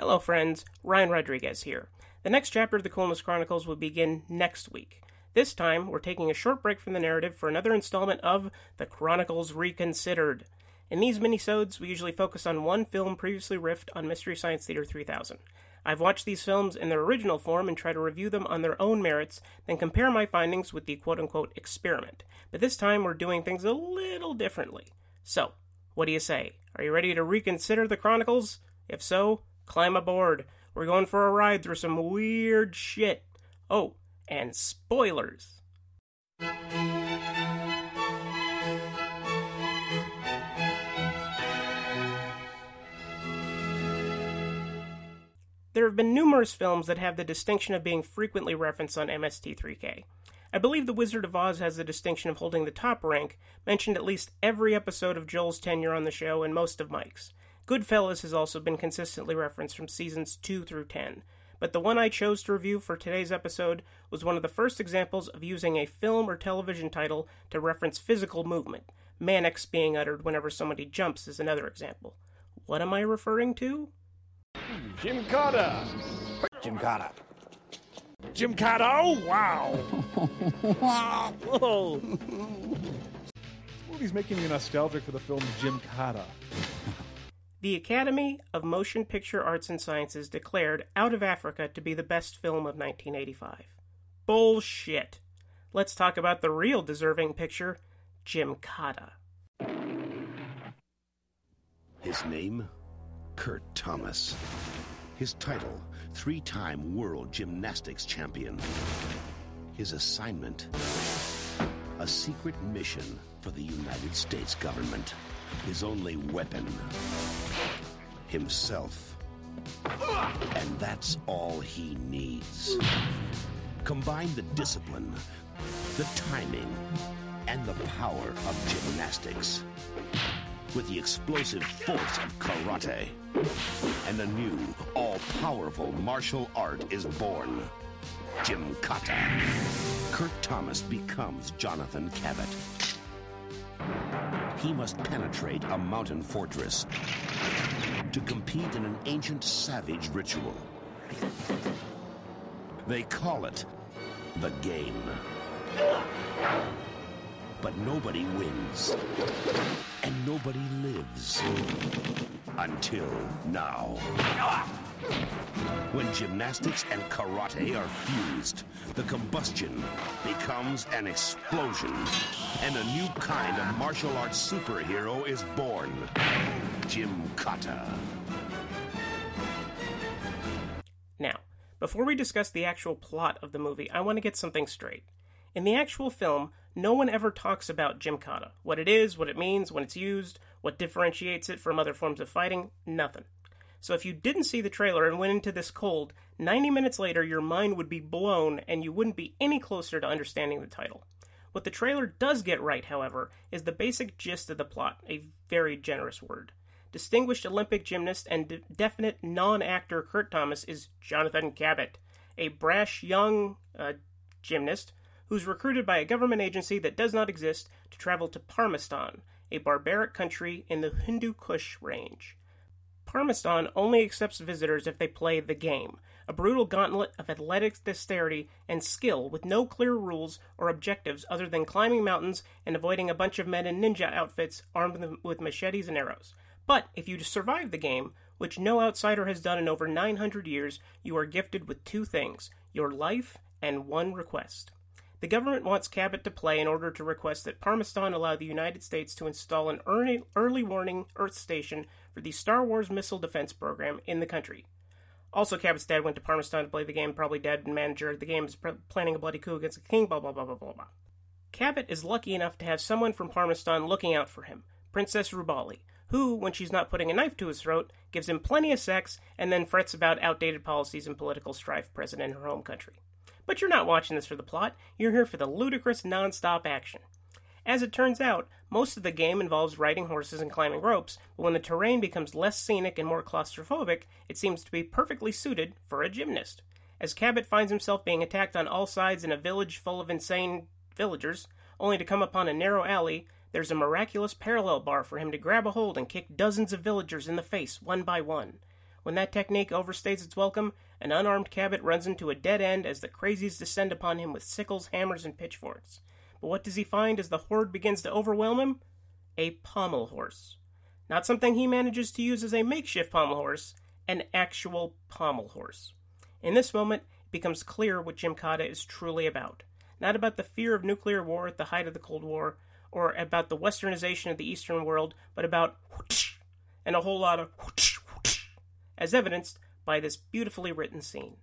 Hello, friends. Ryan Rodriguez here. The next chapter of the Coolness Chronicles will begin next week. This time, we're taking a short break from the narrative for another installment of The Chronicles Reconsidered. In these minisodes, we usually focus on one film previously riffed on Mystery Science Theater 3000. I've watched these films in their original form and try to review them on their own merits, then compare my findings with the quote unquote experiment. But this time, we're doing things a little differently. So, what do you say? Are you ready to reconsider the Chronicles? If so, climb aboard. We're going for a ride through some weird shit. Oh, and spoilers. There have been numerous films that have the distinction of being frequently referenced on MST3K. I believe The Wizard of Oz has the distinction of holding the top rank, mentioned at least every episode of Joel's tenure on the show and most of Mike's. Goodfellas has also been consistently referenced from seasons 2 through 10, but the one I chose to review for today's episode was one of the first examples of using a film or television title to reference physical movement. Mannix being uttered whenever somebody jumps is another example. What am I referring to? Gymkata. Jim Carter. Gymkata. Oh, wow. Whoa. This movie's making me nostalgic for the film Jim Carter. The Academy of Motion Picture Arts and Sciences declared Out of Africa to be the best film of 1985. Bullshit. Let's talk about the real deserving picture, Gymkata. His name? Kurt Thomas. His title, three time world gymnastics champion. His assignment? A secret mission for the United States government. His only weapon? Himself. And that's all he needs. Combine the discipline, the timing, and the power of gymnastics with the explosive force of karate. And a new, all-powerful martial art is born. Gymkata. Kurt Thomas becomes Jonathan Cabot. He must penetrate a mountain fortress to compete in an ancient savage ritual. They call it the game. But nobody wins. And nobody lives. Until now. When gymnastics and karate are fused, the combustion becomes an explosion. And a new kind of martial arts superhero is born. Jim Kata. Now, before we discuss the actual plot of the movie, I want to get something straight. In the actual film, no one ever talks about Gymkata. What it is, what it means, when it's used, what differentiates it from other forms of fighting, nothing. So if you didn't see the trailer and went into this cold, 90 minutes later your mind would be blown and you wouldn't be any closer to understanding the title. What the trailer does get right, however, is the basic gist of the plot, a very generous word. Distinguished Olympic gymnast and de- definite non actor Kurt Thomas is Jonathan Cabot, a brash young uh, gymnast who's recruited by a government agency that does not exist to travel to Parmistan, a barbaric country in the Hindu Kush range. Parmistan only accepts visitors if they play the game, a brutal gauntlet of athletic dexterity and skill with no clear rules or objectives other than climbing mountains and avoiding a bunch of men in ninja outfits armed with machetes and arrows. But if you survive the game, which no outsider has done in over 900 years, you are gifted with two things your life and one request. The government wants Cabot to play in order to request that Parmistan allow the United States to install an early, warning Earth station for the Star Wars missile defense program in the country. Also, Cabot's dad went to Parmistan to play the game, probably dead, and manager of the game is planning a bloody coup against the king, blah, blah, blah, blah, blah, blah. Cabot is lucky enough to have someone from Parmistan looking out for him, Princess Rubali, who, when she's not putting a knife to his throat, gives him plenty of sex and then frets about outdated policies and political strife present in her home country. But you're not watching this for the plot, you're here for the ludicrous non stop action. As it turns out, most of the game involves riding horses and climbing ropes, but when the terrain becomes less scenic and more claustrophobic, it seems to be perfectly suited for a gymnast. As Cabot finds himself being attacked on all sides in a village full of insane villagers, only to come upon a narrow alley, there's a miraculous parallel bar for him to grab a hold and kick dozens of villagers in the face one by one. When that technique overstays its welcome, an unarmed Cabot runs into a dead end as the crazies descend upon him with sickles, hammers, and pitchforks. But what does he find as the horde begins to overwhelm him? A pommel horse. Not something he manages to use as a makeshift pommel horse, an actual pommel horse. In this moment, it becomes clear what Jim Gymkata is truly about. Not about the fear of nuclear war at the height of the Cold War, or about the westernization of the Eastern world, but about whoosh, and a whole lot of whoosh, whoosh, as evidenced by this beautifully written scene.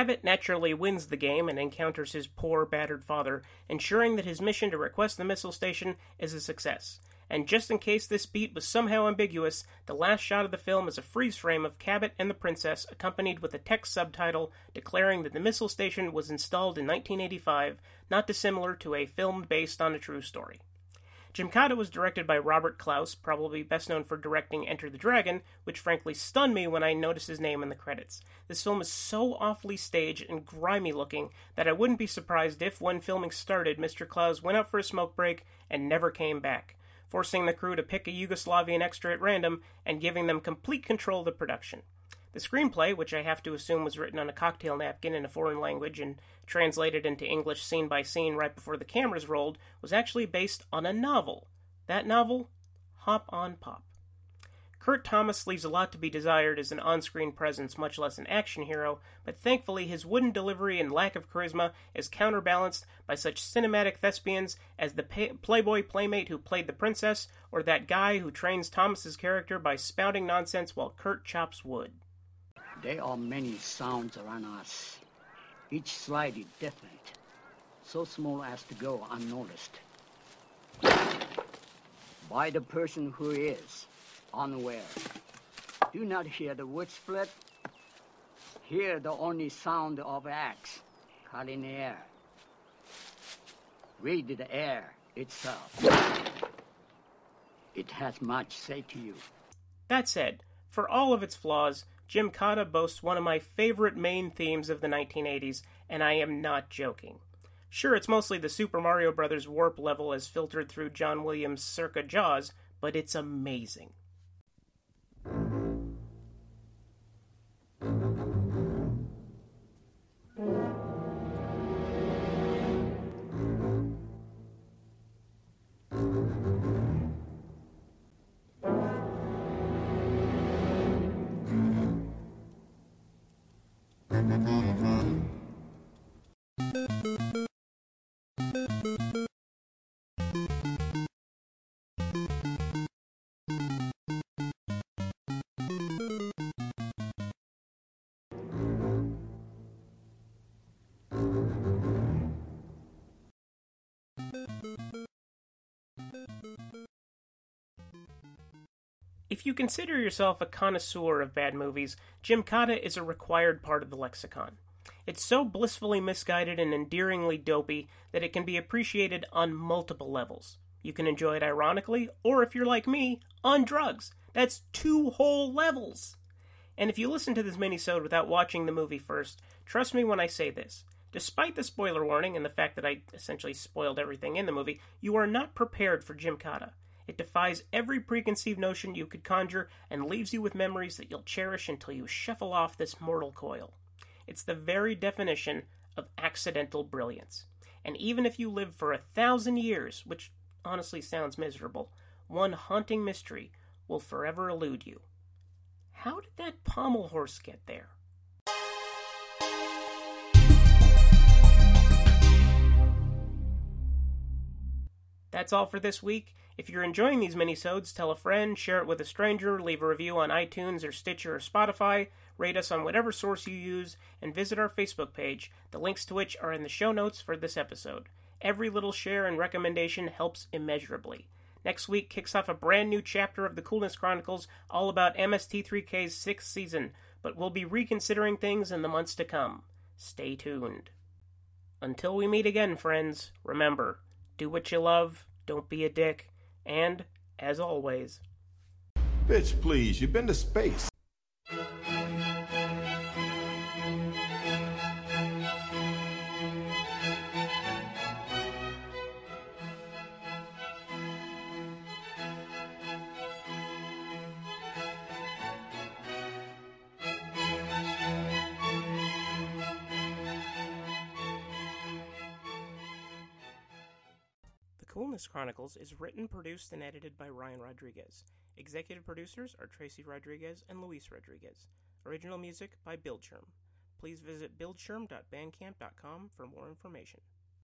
Cabot naturally wins the game and encounters his poor, battered father, ensuring that his mission to request the missile station is a success. And just in case this beat was somehow ambiguous, the last shot of the film is a freeze frame of Cabot and the princess, accompanied with a text subtitle declaring that the missile station was installed in 1985, not dissimilar to a film based on a true story. Gymkata was directed by Robert Clouse, probably best known for directing Enter the Dragon, which frankly stunned me when I noticed his name in the credits. This film is so awfully staged and grimy looking that I wouldn't be surprised if, when filming started, Mr. Klaus went out for a smoke break and never came back, forcing the crew to pick a Yugoslavian extra at random and giving them complete control of the production. The screenplay, which I have to assume was written on a cocktail napkin in a foreign language and translated into English scene by scene right before the cameras rolled, was actually based on a novel. That novel? Hop on Pop. Kurt Thomas leaves a lot to be desired as an on screen presence, much less an action hero, but thankfully his wooden delivery and lack of charisma is counterbalanced by such cinematic thespians as the pay- Playboy playmate who played the princess, or that guy who trains Thomas's character by spouting nonsense while Kurt chops wood. There are many sounds around us. Each slide is different, so small as to go unnoticed. By the person who is unaware. Do not hear the wood split. Hear the only sound of axe cut in air. Read the air itself. It has much say to you. That said, for all of its flaws, Gymkata boasts one of my favorite main themes of the 1980s, and I am not joking. Sure, it's mostly the Super Mario Bros. warp level as filtered through John Williams' circa Jaws, but it's amazing. If you consider yourself a connoisseur of bad movies, Gymkata is a required part of the lexicon. It's so blissfully misguided and endearingly dopey that it can be appreciated on multiple levels. You can enjoy it ironically, or if you're like me, on drugs. That's two whole levels! And if you listen to this minisode without watching the movie first, trust me when I say this. Despite the spoiler warning and the fact that I essentially spoiled everything in the movie, you are not prepared for Jim Gymkata. It defies every preconceived notion you could conjure and leaves you with memories that you'll cherish until you shuffle off this mortal coil. It's the very definition of accidental brilliance. And even if you live for a thousand years, which honestly sounds miserable, one haunting mystery will forever elude you. How did that pommel horse get there? That's all for this week. If you're enjoying these minisodes, tell a friend, share it with a stranger, leave a review on iTunes or Stitcher or Spotify, rate us on whatever source you use, and visit our Facebook page, the links to which are in the show notes for this episode. Every little share and recommendation helps immeasurably. Next week kicks off a brand new chapter of the Coolness Chronicles all about MST3K's sixth season, but we'll be reconsidering things in the months to come. Stay tuned. Until we meet again, friends, remember do what you love, don't be a dick, and, as always, Bitch, please, you've been to space. Coolness Chronicles is written, produced, and edited by Ryan Rodriguez. Executive producers are Tracy Rodriguez and Luis Rodriguez. Original music by Bildschirm. Please visit bildschirm.bandcamp.com for more information.